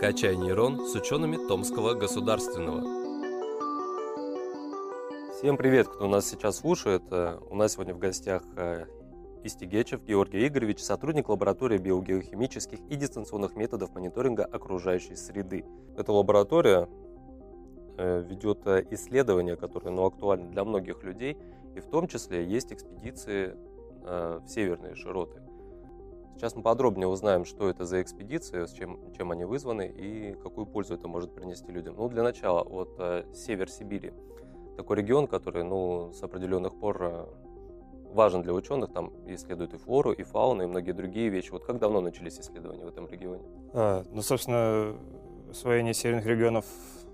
«Качай нейрон» с учеными Томского государственного. Всем привет, кто нас сейчас слушает. Э, у нас сегодня в гостях э, Истигечев Георгий Игоревич, сотрудник лаборатории биогеохимических и дистанционных методов мониторинга окружающей среды. Эта лаборатория э, ведет исследования, которые ну, актуальны для многих людей, и в том числе есть экспедиции в северные широты. Сейчас мы подробнее узнаем, что это за экспедиции, с чем, чем они вызваны и какую пользу это может принести людям. Ну, для начала, вот э, север Сибири. Такой регион, который, ну, с определенных пор э, важен для ученых, там исследуют и флору, и фауну, и многие другие вещи. Вот как давно начались исследования в этом регионе? А, ну, собственно, освоение северных регионов,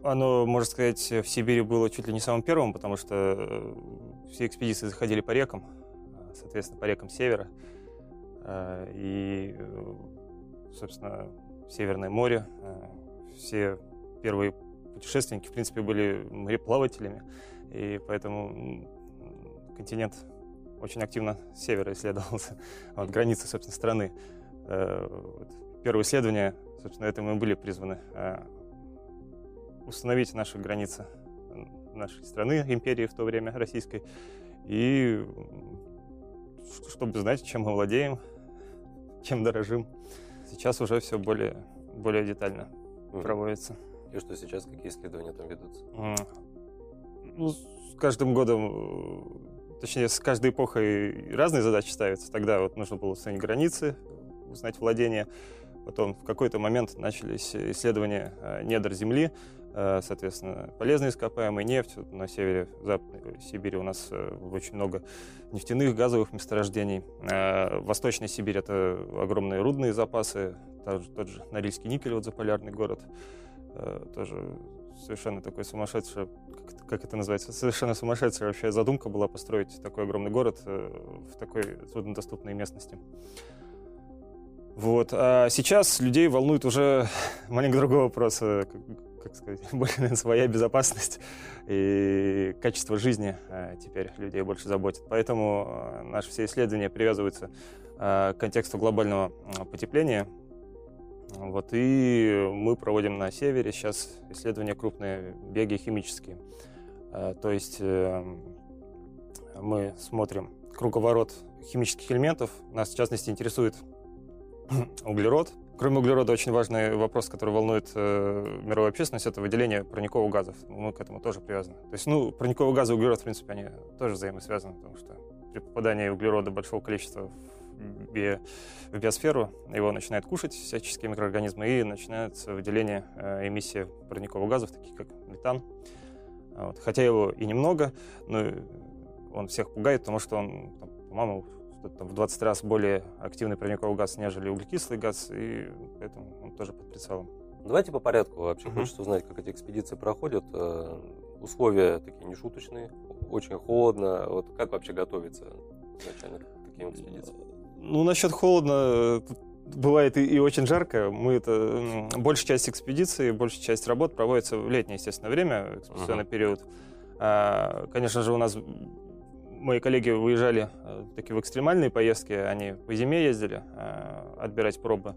оно, можно сказать, в Сибири было чуть ли не самым первым, потому что э, все экспедиции заходили по рекам, соответственно, по рекам севера. Э, и, собственно, Северное море. Э, все первые путешественники, в принципе, были мореплавателями, и поэтому континент очень активно с севера исследовался, от границы, собственно, страны. Э, первые исследования, собственно, этому и были призваны установить наши границы нашей страны, империи в то время российской, и чтобы знать, чем мы владеем, чем дорожим. Сейчас уже все более, более детально mm. проводится. И что сейчас, какие исследования там ведутся? Mm. Ну, с каждым годом, точнее, с каждой эпохой разные задачи ставятся. Тогда вот нужно было установить границы, узнать владение. Потом в какой-то момент начались исследования э, недр Земли, соответственно, полезные ископаемые, нефть. На севере Западной Сибири у нас э, очень много нефтяных, газовых месторождений. Э, Восточная Сибирь — это огромные рудные запасы, тот же Норильский никель, вот заполярный город, тоже совершенно такой сумасшедший, как, как это называется, совершенно сумасшедшая вообще задумка была построить такой огромный город в такой труднодоступной местности. Вот. А сейчас людей волнует уже маленько другой вопрос как сказать, больше, наверное, своя безопасность и качество жизни э, теперь людей больше заботит. Поэтому э, наши все исследования привязываются э, к контексту глобального потепления. Вот, и мы проводим на севере сейчас исследования крупные, биогеохимические. То есть мы смотрим круговорот химических элементов. Нас, в частности, интересует углерод, Кроме углерода, очень важный вопрос, который волнует э, мировую общественность, это выделение парниковых газов. Мы к этому тоже привязаны. То есть, ну, парниковые газы и углерод, в принципе, они тоже взаимосвязаны, потому что при попадании углерода большого количества в, би в биосферу его начинает кушать всяческие микроорганизмы, и начинается выделение э, эмиссии парниковых газов, таких как метан. Вот. Хотя его и немного, но он всех пугает, потому что он, по-моему, там, в 20 раз более активный парниковый газ, нежели углекислый газ, и поэтому он тоже под прицелом. Давайте по порядку. Вообще mm-hmm. хочется узнать, как эти экспедиции проходят. Э, условия такие нешуточные, очень холодно. Вот как вообще готовиться изначально к таким экспедициям? Ну, насчет холодно, бывает и, и очень жарко. Мы это большая часть экспедиции, большая часть работ проводится в летнее, естественно, время, экспедиционный uh-huh. период. А, конечно же, у нас мои коллеги выезжали э, такие в экстремальные поездки, они по зиме ездили э, отбирать пробы,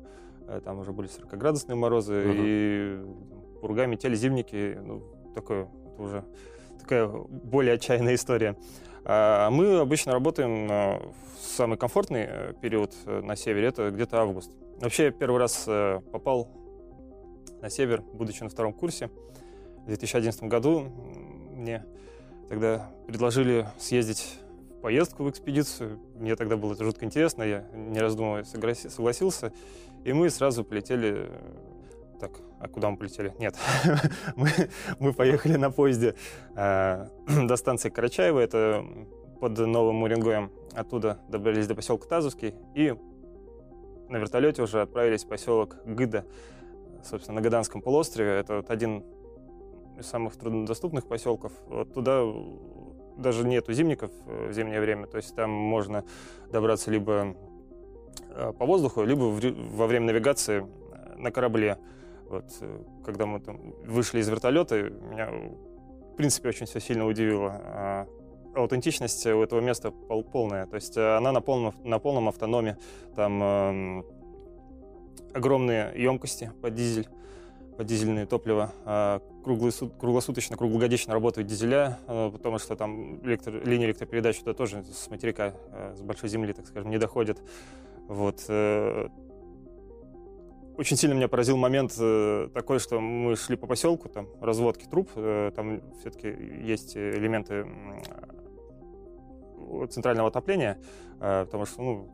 э, там уже были 40-градусные морозы, угу. и пурга, метель, зимники, ну, такое, это уже такая более отчаянная история. А мы обычно работаем в самый комфортный период на севере, это где-то август. Вообще, я первый раз попал на север, будучи на втором курсе, в 2011 году. Мне Тогда предложили съездить в поездку в экспедицию. Мне тогда было это жутко интересно, я не раздумывая согласился. И мы сразу полетели... Так, а куда мы полетели? Нет, мы, мы поехали на поезде э, до станции Карачаева, это под Новым Уренгоем. Оттуда добрались до поселка Тазовский и на вертолете уже отправились в поселок Гыда, собственно, на Гаданском полуострове. Это вот один из самых труднодоступных поселков. Вот туда даже нету зимников в зимнее время, то есть там можно добраться либо э, по воздуху, либо во время навигации э, на корабле. Вот, э, когда мы там вышли из вертолета, меня, в принципе, очень все сильно удивило. А аутентичность у этого места полная, то есть она на полном, на полном автономе, там э, огромные емкости под дизель, под дизельное топливо. Круглосуточно, круглогодично работают дизеля, а, потому что там электро, линии электропередач туда тоже с материка, а, с большой земли, так скажем, не доходят. Вот. Э, очень сильно меня поразил момент э, такой, что мы шли по поселку, там разводки труб, э, там все-таки есть элементы центрального отопления, потому что, ну,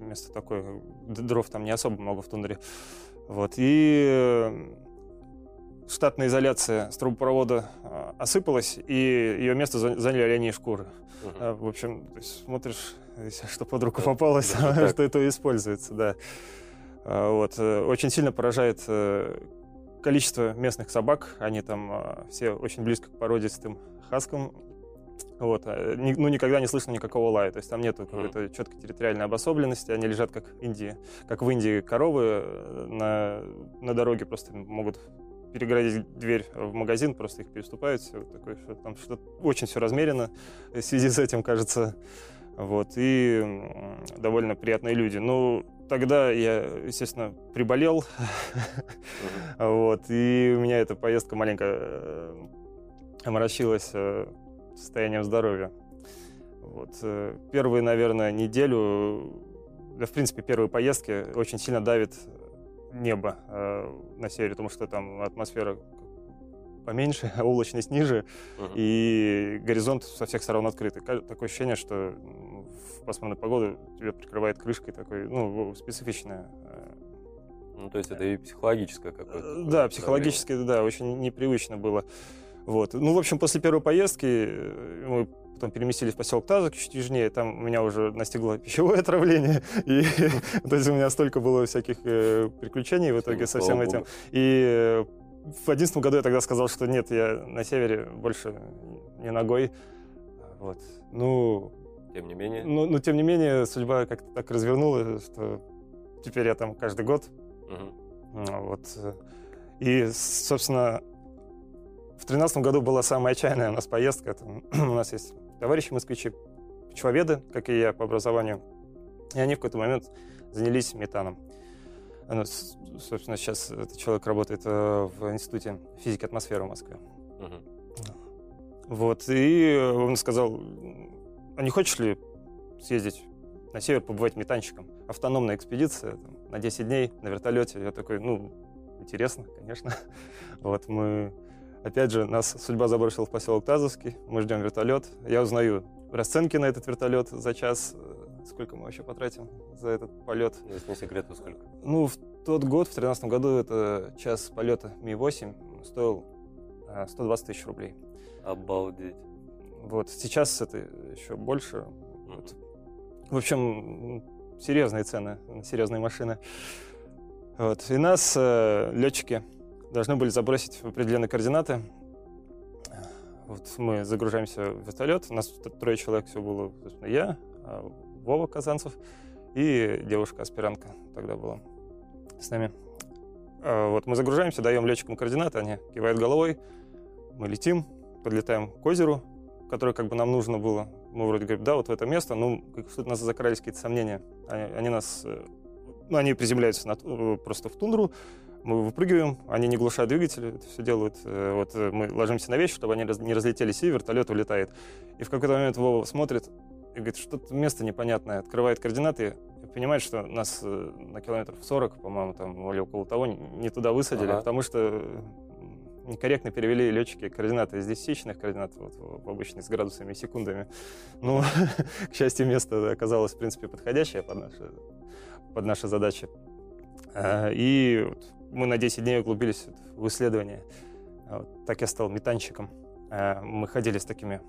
место такое, дров там не особо много в тундре. Вот. И штатная изоляция с трубопровода а, осыпалась, и ее место заняли оленьи шкуры. Угу. В общем, смотришь, что под руку попалось, да, что это используется, да. А, вот. Э, очень сильно поражает э, количество местных собак. Они там все очень близко к породистым хаскам. Вот. Ну, никогда не слышно никакого лая. То есть там нет какой-то четкой территориальной обособленности. Они лежат как, Индии, как в Индии коровы э, на, на дороге просто могут перегородить дверь в магазин, просто их переступают, все такое, что там что очень все размерено в связи с этим, кажется. Вот, и довольно приятные люди. Ну, тогда я, естественно, приболел, вот, и у меня эта поездка маленько э, омрачилась э, состоянием здоровья. Вот. Э, первые, наверное, неделю, да, в принципе, первые поездки очень сильно давит небо э, на севере, потому что там атмосфера поменьше, а облачность ниже, uh-huh. и горизонт со всех сторон открытый. Такое ощущение, что в пасмурную погоду тебя прикрывает крышкой такой, ну, специфичная. Э, ну, то есть это и психологическое какое-то. Э, да, психологически, да, очень непривычно было. Вот. Ну, в общем, после первой поездки э, мы Потом переместились в поселок Тазок, чуть южнее. Там меня уже настигло пищевое отравление. И то есть у меня столько было всяких э, приключений в итоге со всем этим. И э, в одиннадцатом году я тогда сказал, что нет, я на севере больше не ногой. Вот. Ну, тем не менее. Ну, ну тем не менее, судьба как-то так развернула, что теперь я там каждый год. Угу. Вот. И, собственно, в тринадцатом году была самая отчаянная у нас поездка. Там, у нас есть товарищи москвичи, пчеловеды, как и я по образованию, и они в какой-то момент занялись метаном. Ну, собственно, сейчас этот человек работает э, в Институте физики атмосферы в Москве. Угу. Вот, и он сказал, а не хочешь ли съездить на север, побывать метанщиком? Автономная экспедиция там, на 10 дней на вертолете. Я такой, ну, интересно, конечно. Вот, мы Опять же, нас судьба забросила в поселок Тазовский, мы ждем вертолет. Я узнаю расценки на этот вертолет за час. Сколько мы вообще потратим за этот полет? Если не секрет, то сколько? Ну, в тот год, в 2013 году, это час полета Ми-8 стоил 120 а, тысяч рублей. Обалдеть. Вот, сейчас это еще больше. Mm-hmm. Вот. В общем, серьезные цены серьезные машины. Вот. И нас э, летчики должны были забросить в определенные координаты. Вот мы загружаемся в вертолет. У нас трое человек все было. Собственно, я, а, Вова Казанцев и девушка-аспирантка тогда была с нами. А, вот мы загружаемся, даем летчикам координаты, они кивают головой, мы летим, подлетаем к озеру, которое как бы нам нужно было. Мы вроде говорим, да, вот в это место, ну, что-то у нас закрались какие-то сомнения. Они, они нас, э, ну, они приземляются на, э, просто в тундру, мы выпрыгиваем, они не глушат двигатели, это все делают. Э, вот э, мы ложимся на вещи, чтобы они не разлетелись, и вертолет улетает. И в какой-то момент Вова смотрит и говорит, что-то место непонятное. Открывает координаты и понимает, что нас э, на километров 40, по-моему, там, или около того, не туда высадили, ага. потому что некорректно перевели летчики координаты из десятичных координат вот, в обычные с градусами и секундами. Ну, к счастью, место оказалось, в принципе, подходящее под наши, под наши задачи. И мы на 10 дней углубились в исследование. Вот, так я стал метанщиком. А, мы ходили с такими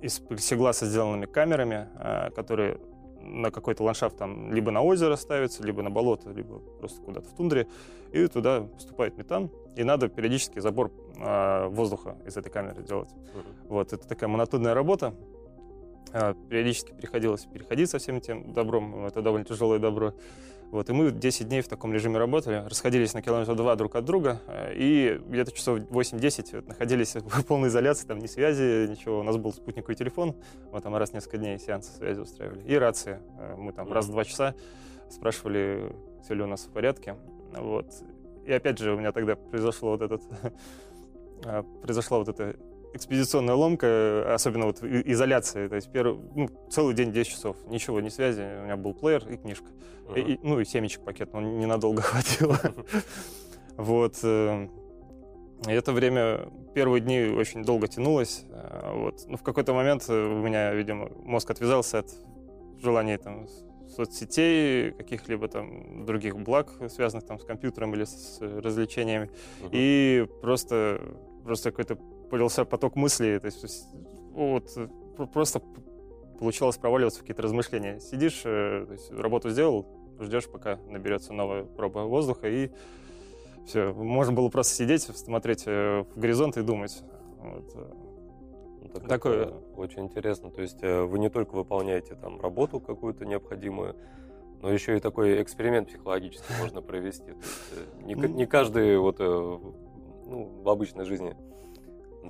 из плексигласа сделанными камерами, а, которые на какой-то ландшафт там либо на озеро ставятся, либо на болото, либо просто куда-то в тундре, и туда поступает метан, и надо периодически забор воздуха из этой камеры делать. Uh-huh. Вот, это такая монотонная работа, периодически приходилось переходить со всем этим добром, это довольно тяжелое добро. Вот, и мы 10 дней в таком режиме работали, расходились на километр два друг от друга, э, и где-то часов 8-10 вот, находились в полной изоляции, там ни связи, ничего. У нас был спутниковый телефон, мы там раз в несколько дней сеансы связи устраивали. И рация. Э, мы там раз в два часа спрашивали, все ли у нас в порядке. Вот. И опять же, у меня тогда произошло вот этот, а, произошла вот эта экспедиционная ломка, особенно вот изоляция. То есть первый, ну, целый день 10 часов, ничего, ни связи. У меня был плеер и книжка. Uh-huh. И, ну и семечек пакет, но ненадолго хватило. Вот. Э, это время, первые дни очень долго тянулось. Э, вот. Но в какой-то момент у меня, видимо, мозг отвязался от желания там соцсетей, каких-либо там других благ, связанных там с компьютером или с развлечениями. Uh-huh. И просто, просто какой-то полился поток мыслей. То есть вот, просто получалось проваливаться в какие-то размышления. Сидишь, э, то есть, работу сделал, ждешь, пока наберется новая проба воздуха, и все. Можно было просто сидеть, смотреть э, в горизонт и думать. Вот. Э. Ну, так Такое очень интересно. То есть вы не только выполняете там работу какую-то необходимую, но еще и такой эксперимент психологический можно провести. Не, не каждый вот ну, в обычной жизни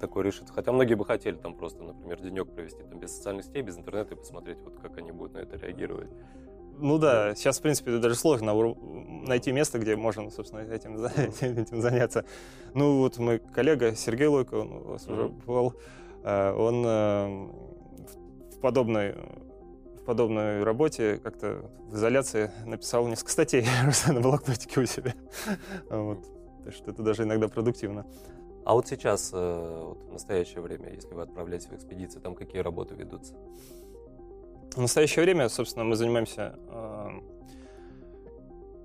такое решится. Хотя многие бы хотели там просто, например, денек провести там без социальных сетей, без интернета и посмотреть, вот как они будут на это реагировать. Ну да, сейчас, в принципе, даже сложно найти место, где можно, собственно, этим, этим заняться. Ну вот мой коллега Сергей Лойко, он у вас уже бывал, э, он э, в подобной в подобной работе как-то в изоляции написал несколько статей на блокнотике у себя. Вот. Так что это даже иногда продуктивно. А вот сейчас, э, вот в настоящее время, если вы отправляетесь в экспедиции, там какие работы ведутся? В настоящее время, собственно, мы занимаемся э,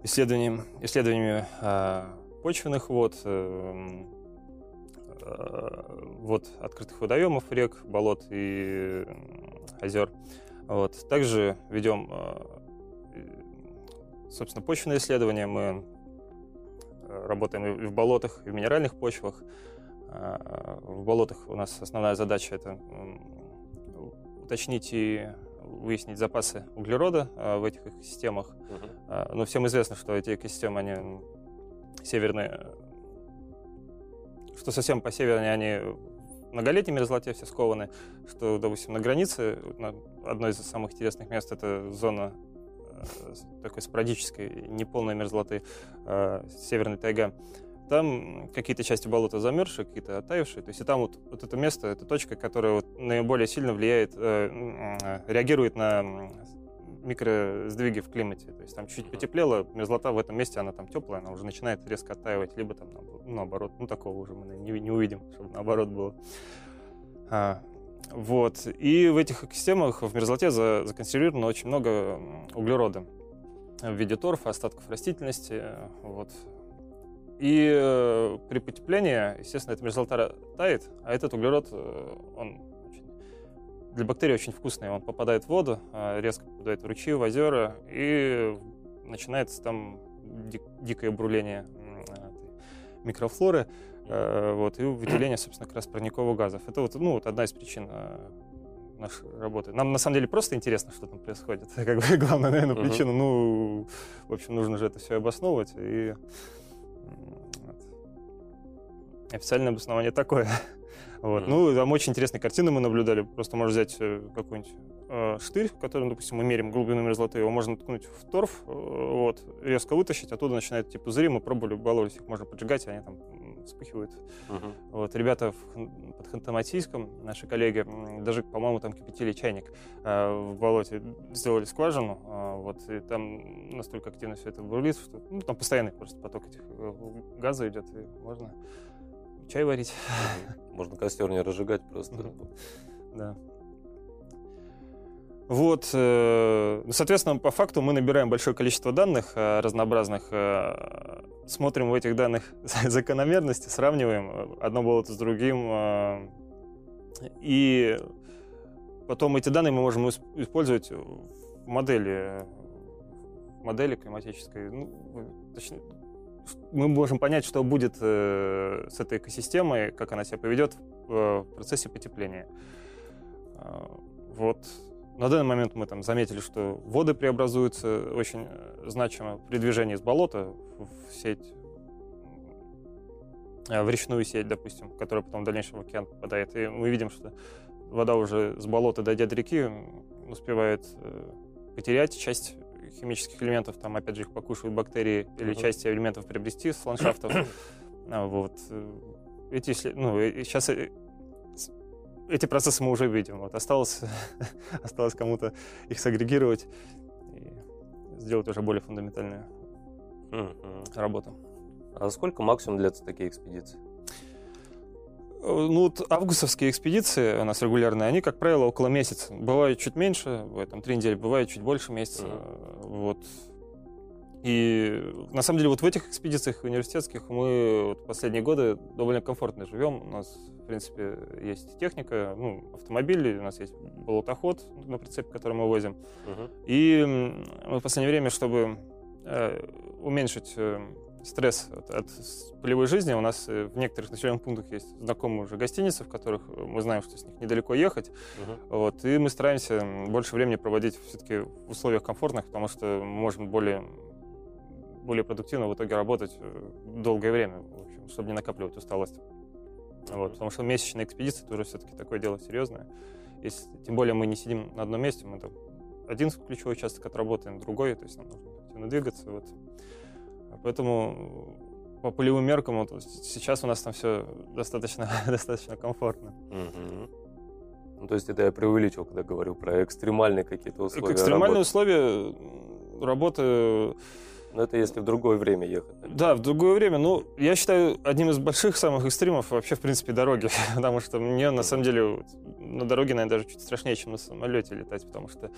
исследованием, исследованиями э, почвенных вод, вот открытых водоемов, рек, болот и озер. Вот. Также ведем, собственно, почвенные исследования. Мы работаем и в болотах, и в минеральных почвах. А, в болотах у нас основная задача это уточнить и выяснить запасы углерода а, в этих экосистемах. Uh-huh. Но всем известно, что эти экосистемы, они северные, что совсем по севернее они многолетней мерзлоте все скованы, что, допустим, на границе, одно из самых интересных мест, это зона э, такой спорадической, неполной мерзлоты, э, северная тайга там какие-то части болота замерзшие, какие-то оттаившие. То есть и там вот, вот это место, это точка, которая вот наиболее сильно влияет, э, э, реагирует на микросдвиги в климате. То есть там чуть-чуть потеплело, мерзлота в этом месте, она там теплая, она уже начинает резко оттаивать, либо там наоборот, ну такого уже мы не, не увидим, чтобы наоборот было. А, вот. И в этих экосистемах в мерзлоте за, законсервировано очень много углерода в виде торфа, остатков растительности. Вот. И э, при потеплении, естественно, эта мерзлота тает, а этот углерод, э, он очень, для бактерий очень вкусный. Он попадает в воду, э, резко попадает в ручьи, в озера, и начинается там дик, дикое бруление э, микрофлоры, э, вот, и выделение, собственно, как раз парниковых газов. Это вот, ну, вот одна из причин э, нашей работы. Нам на самом деле просто интересно, что там происходит. Как бы главная, наверное, причина. Uh-huh. Ну, в общем, нужно же это все обосновывать. И Официальное обоснование такое. Вот. Mm-hmm. Ну, там очень интересные картины мы наблюдали. Просто можно взять э, какой-нибудь э, штырь, который, допустим, мы меряем глубину мерзлоты, его можно ткнуть в торф, э, вот, резко вытащить, оттуда начинает типа пузыри, мы пробовали, баловались, их можно поджигать, они там вспыхивают. Uh-huh. Вот, ребята в, под Ханты-Мансийском, наши коллеги, даже, по-моему, там кипятили чайник э, в болоте, сделали скважину, э, вот, и там настолько активно все это бурлит, что ну, там постоянный просто поток этих э, газа идет, и можно чай варить. Можно костер не разжигать просто. Да. Вот, э, соответственно, по факту мы набираем большое количество данных э, разнообразных, э, смотрим в этих данных закономерности, сравниваем одно болото с другим, и потом эти данные мы можем использовать в модели, в модели климатической, ну, точнее, мы можем понять, что будет с этой экосистемой, как она себя поведет в, процессе потепления. Вот. На данный момент мы там заметили, что воды преобразуются очень э, значимо при движении с болота в сеть, э, в речную сеть, допустим, которая потом в дальнейшем в океан попадает. И мы видим, что вода уже с болота, дойдя до реки, успевает потерять часть химических элементов, там, опять же, их покушают бактерии или uh-huh. части элементов приобрести с ландшафтов. А, вот. Эти, ну, сейчас эти процессы мы уже видим. Вот осталось, осталось кому-то их сагрегировать и сделать уже более фундаментальную mm-hmm. работу. А сколько максимум длятся такие экспедиции? Ну, вот августовские экспедиции у нас регулярные, они, как правило, около месяца. Бывают чуть меньше, этом три недели, бывает чуть больше месяца. Mm-hmm. Вот. И на самом деле вот в этих экспедициях университетских мы вот последние годы довольно комфортно живем. У нас, в принципе, есть техника, ну, автомобили, у нас есть болотоход на прицепе, который мы возим. Угу. И мы в последнее время, чтобы э, уменьшить э, стресс от, от полевой жизни, у нас э, в некоторых населенных пунктах есть знакомые уже гостиницы, в которых мы знаем, что с них недалеко ехать. Угу. Вот, и мы стараемся больше времени проводить все-таки в условиях комфортных, потому что мы можем более более продуктивно в итоге работать э, долгое время, в общем, чтобы не накапливать усталость. Вот, потому что месячная экспедиция это уже все-таки такое дело серьезное. Если, тем более мы не сидим на одном месте, мы там один ключевой участок отработаем, другой, то есть нам нужно активно двигаться. Вот. Поэтому по полевым меркам вот, сейчас у нас там все достаточно, достаточно комфортно. Угу. Ну, то есть это я преувеличил, когда говорю про экстремальные какие-то условия. Экстремальные работы. условия работы но это если в другое время ехать. Да, в другое время. Ну, я считаю, одним из больших самых экстримов вообще, в принципе, дороги. потому что мне, на самом деле, на дороге, наверное, даже чуть страшнее, чем на самолете летать, потому что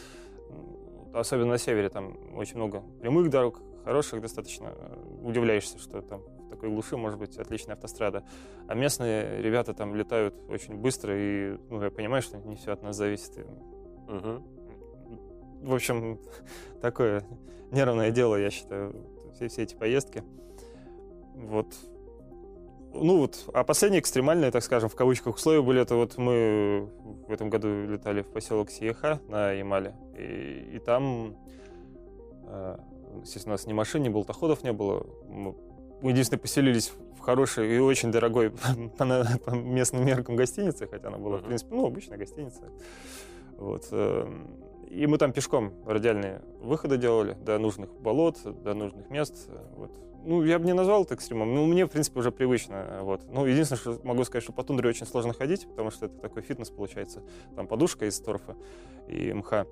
особенно на севере там очень много прямых дорог, хороших достаточно. Удивляешься, что там в такой глуши может быть отличная автострада. А местные ребята там летают очень быстро, и ну, я понимаю, что не все от нас зависит. Угу. В общем, такое нервное дело, я считаю, все, все эти поездки. Вот. Ну вот, а последние экстремальные, так скажем, в кавычках условия были, это вот мы в этом году летали в поселок Сиеха на Ямале, и, и там, э, естественно, у нас ни машин, ни болтоходов не было. Мы, мы единственное поселились в хорошей и очень дорогой по, по местным меркам гостинице, хотя она была, в принципе, ну, обычная гостиница. Вот. И мы там пешком радиальные выходы делали до нужных болот, до нужных мест. Вот. Ну, я бы не назвал это экстремом, но мне, в принципе, уже привычно. Вот. Ну, единственное, что могу сказать, что по тундре очень сложно ходить, потому что это такой фитнес получается. Там подушка из торфа и мха.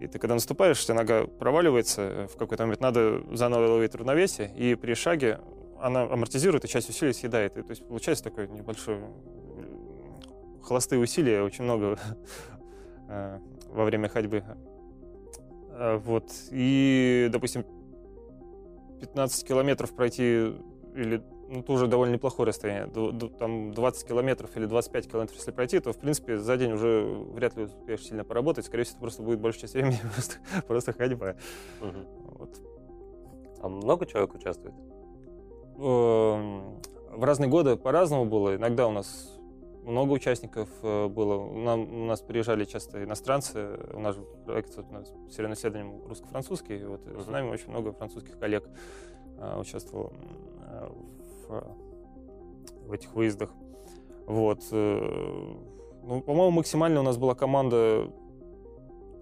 И ты когда наступаешь, тебя нога проваливается, в какой-то момент надо заново ловить равновесие, и при шаге она амортизирует и часть усилий съедает. И, то есть получается такой небольшой холостые усилия, очень много э, во время ходьбы. А, вот. И, допустим, 15 километров пройти или ну, тоже довольно неплохое расстояние. Там 20 километров или 25 километров, если пройти, то, в принципе, за день уже вряд ли успеешь сильно поработать. Скорее всего, просто будет большая часть времени просто, просто ходьба. Угу. Вот. А много человек участвует? Эм, в разные годы по-разному было. Иногда у нас много участников э, было. Нам, у нас приезжали часто иностранцы. У нас проект у нас, с исследованием русско-французский. Вот uh-huh. с нами очень много французских коллег а, участвовало а, в, в этих выездах. Вот. Ну, по-моему, максимально у нас была команда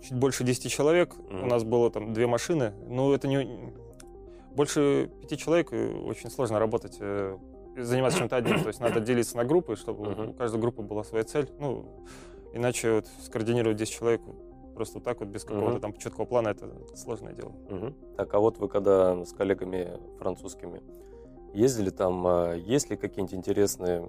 чуть больше 10 человек. Uh-huh. У нас было там две машины. Но это не... Больше пяти человек очень сложно работать заниматься чем-то одним. То есть надо делиться на группы, чтобы uh-huh. у каждой группы была своя цель. Ну, иначе вот скоординировать 10 человек просто вот так вот без какого-то uh-huh. там четкого плана это сложное дело. Uh-huh. Так, а вот вы когда с коллегами французскими ездили там, а есть ли какие-нибудь интересные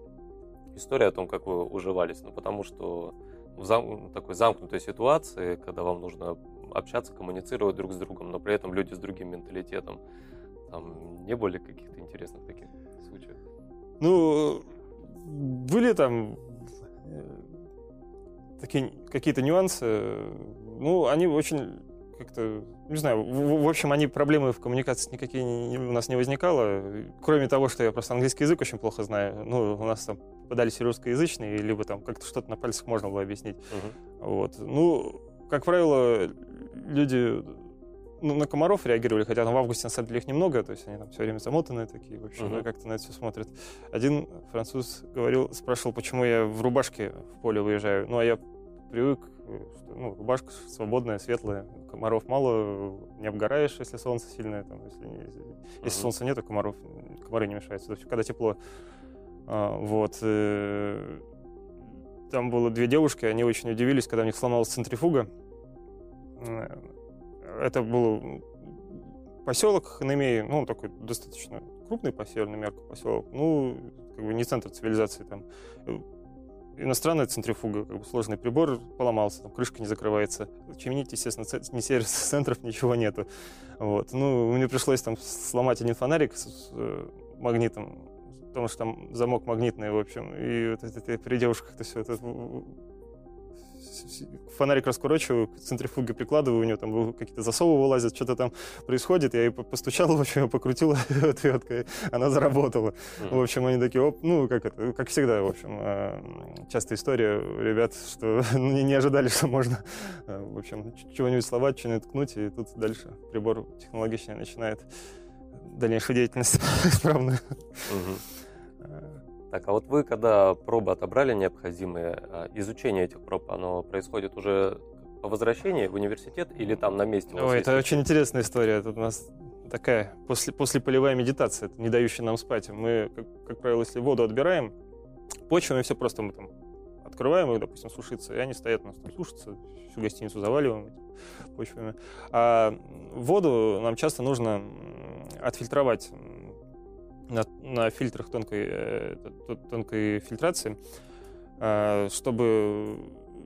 истории о том, как вы уживались? Ну, потому что в зам... такой замкнутой ситуации, когда вам нужно общаться, коммуницировать друг с другом, но при этом люди с другим менталитетом, там не были каких-то интересных таких? Ну, были там э, такие какие-то нюансы. Ну, они очень как-то, не знаю, в, в общем, они проблемы в коммуникации никакие не, у нас не возникало. Кроме того, что я просто английский язык очень плохо знаю. Ну, у нас там попадались русскоязычные, либо там как-то что-то на пальцах можно было объяснить. Uh-huh. Вот. Ну, как правило, люди ну, на комаров реагировали, хотя там в августе на самом деле их немного, то есть они там все время замотанные такие, в общем, uh-huh. как-то на это все смотрят. Один француз говорил, спрашивал, почему я в рубашке в поле выезжаю. Ну, а я привык что, ну, рубашка свободная, светлая, комаров мало, не обгораешь, если солнце сильное, там, если, не, если uh-huh. солнца нет, то комаров, комары не мешаются, когда тепло. А, вот. Э, там было две девушки, они очень удивились, когда у них сломалась центрифуга. Это был поселок Ханемей, ну, он такой достаточно крупный по северной мерку поселок, ну, как бы не центр цивилизации там. Иностранная центрифуга, как бы сложный прибор поломался, там крышка не закрывается. Чинить, естественно, ни сервис-центров, ничего нету. Вот. Ну, мне пришлось там сломать один фонарик с э, магнитом, потому что там замок магнитный, в общем, и вот это, это при девушках это все это фонарик раскурочиваю, к центрифуге прикладываю, у нее там какие-то засовы вылазят, что-то там происходит. Я ей постучал, в общем, покрутил отверткой, она заработала. В общем, они такие, оп, ну, как это, как всегда, в общем, а, частая история ребят, что не, не ожидали, что можно, а, в общем, чего-нибудь сломать, что-нибудь ткнуть, и тут дальше прибор технологичный начинает дальнейшую деятельность исправную. Так, а вот вы, когда пробы отобрали необходимые, а, изучение этих проб, оно происходит уже по возвращении в университет или там на месте? Ой, это есть? очень интересная история. Это у нас такая после, после полевая медитация, это не дающая нам спать. Мы, как, как правило, если воду отбираем, почвами все просто мы там открываем их, допустим, сушиться, и они стоят у нас там сушатся, всю гостиницу заваливаем почвами. А воду нам часто нужно отфильтровать на, на фильтрах тонкой, э, тонкой фильтрации, э, чтобы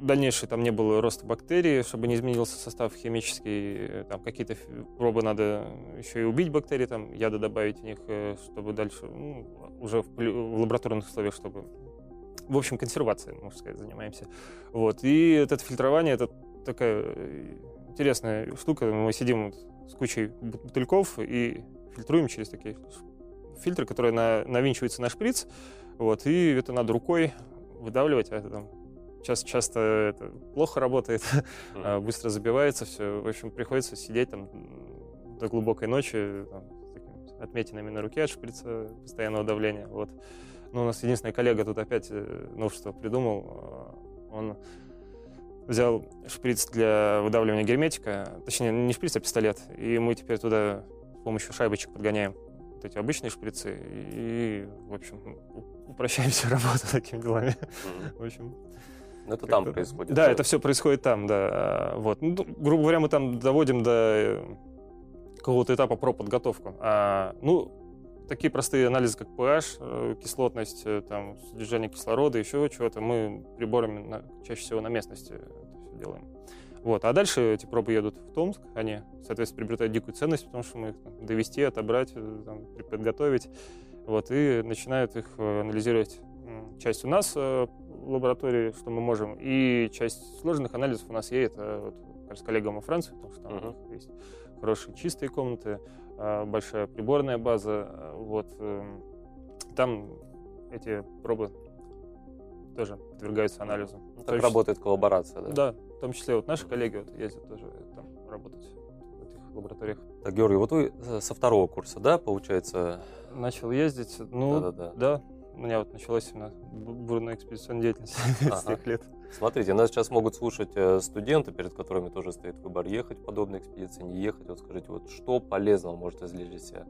дальнейший там не было роста бактерий, чтобы не изменился состав химический, э, там какие-то пробы надо еще и убить бактерии, там яды добавить в них, чтобы дальше, ну, уже в, в лабораторных условиях, чтобы в общем, консервацией, можно сказать, занимаемся. Вот. И это фильтрование, это такая интересная штука. Мы сидим с кучей бутыльков и фильтруем через такие фильтр, который на, навинчивается на шприц, вот, и это надо рукой выдавливать, а это там часто, часто это плохо работает, mm. быстро забивается все. В общем, приходится сидеть там до глубокой ночи там, с такими отметинами на руке от шприца постоянного давления. Вот. Но у нас единственный коллега тут опять э, новшество придумал. А, он взял шприц для выдавливания герметика, точнее, не шприц, а пистолет, и мы теперь туда с помощью шайбочек подгоняем вот эти обычные шприцы и, в общем, упрощаем всю работу такими делами. Mm-hmm. В общем, ну, это там происходит. Да, это все происходит там, да. Вот. Ну, грубо говоря, мы там доводим до э, какого-то этапа про подготовку. А, ну, такие простые анализы, как pH, э, кислотность, э, там, содержание кислорода, еще чего-то, мы приборами на, чаще всего на местности это все делаем. Вот. А дальше эти пробы едут в Томск, они, соответственно, приобретают дикую ценность, потому что мы их довести, отобрать, э, там, подготовить, вот, и начинают их э, анализировать. Часть у нас э, в лаборатории, что мы можем, и часть сложных анализов у нас едет вот, с коллегам во Франции, потому что там uh-huh. есть хорошие чистые комнаты, большая приборная база, вот, эм, там эти пробы тоже подвергаются анализу. Ну, так работает коллаборация, да? Да, том числе вот наши коллеги вот ездят тоже там работать в этих лабораториях. Так, Георгий, вот вы со второго курса, да, получается? Начал ездить, ну, да, да, да. да. У меня вот началась именно бурная экспедиционная деятельность ага. с тех лет. Смотрите, нас сейчас могут слушать э, студенты, перед которыми тоже стоит выбор ехать в подобные экспедиции, не ехать. Вот скажите, вот что полезного может извлечь из себя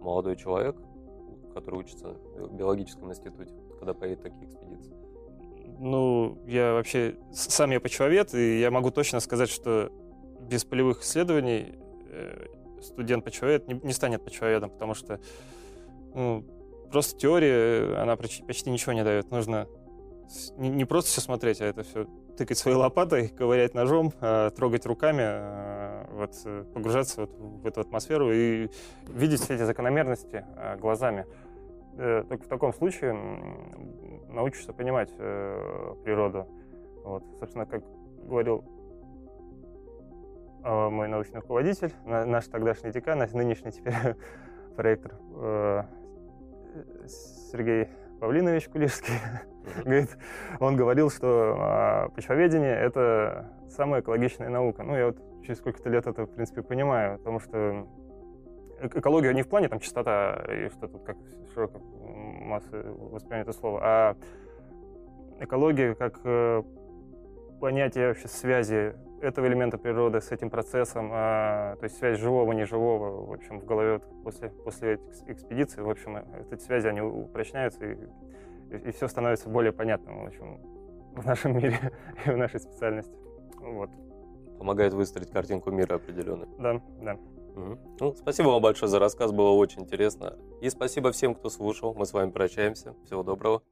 молодой человек, который учится в биологическом институте, когда поедет в такие экспедиции? Ну, я вообще сам я почвовед, и я могу точно сказать, что без полевых исследований э, студент почвовед не, не станет почвоведом, потому что ну, просто теория, она почти ничего не дает. Нужно не, просто все смотреть, а это все тыкать своей лопатой, ковырять ножом, э, трогать руками, э, вот, э, погружаться вот в эту атмосферу и видеть все эти закономерности э, глазами. Э, только в таком случае научишься понимать э, природу. Вот. Собственно, как говорил э, мой научный руководитель, на, наш тогдашний декан, наш нынешний теперь проектор э, Сергей Павлинович Кулишский, говорит, он говорил, что э, почвоведение — это самая экологичная наука. Ну, я вот через сколько-то лет это, в принципе, понимаю, потому что экология не в плане там чистота и что тут как широкая масса воспринимает это слово, а экология как э, понятие вообще связи этого элемента природы с этим процессом, а, то есть связь живого, неживого, в общем, в голове вот после, после этих экспедиций, в общем, эти связи, они упрочняются, и, и, и все становится более понятным, в общем, в нашем мире и в нашей специальности. Вот. Помогает выстроить картинку мира определенную. Да, да. Ну, спасибо вам большое за рассказ, было очень интересно. И спасибо всем, кто слушал. Мы с вами прощаемся. Всего доброго.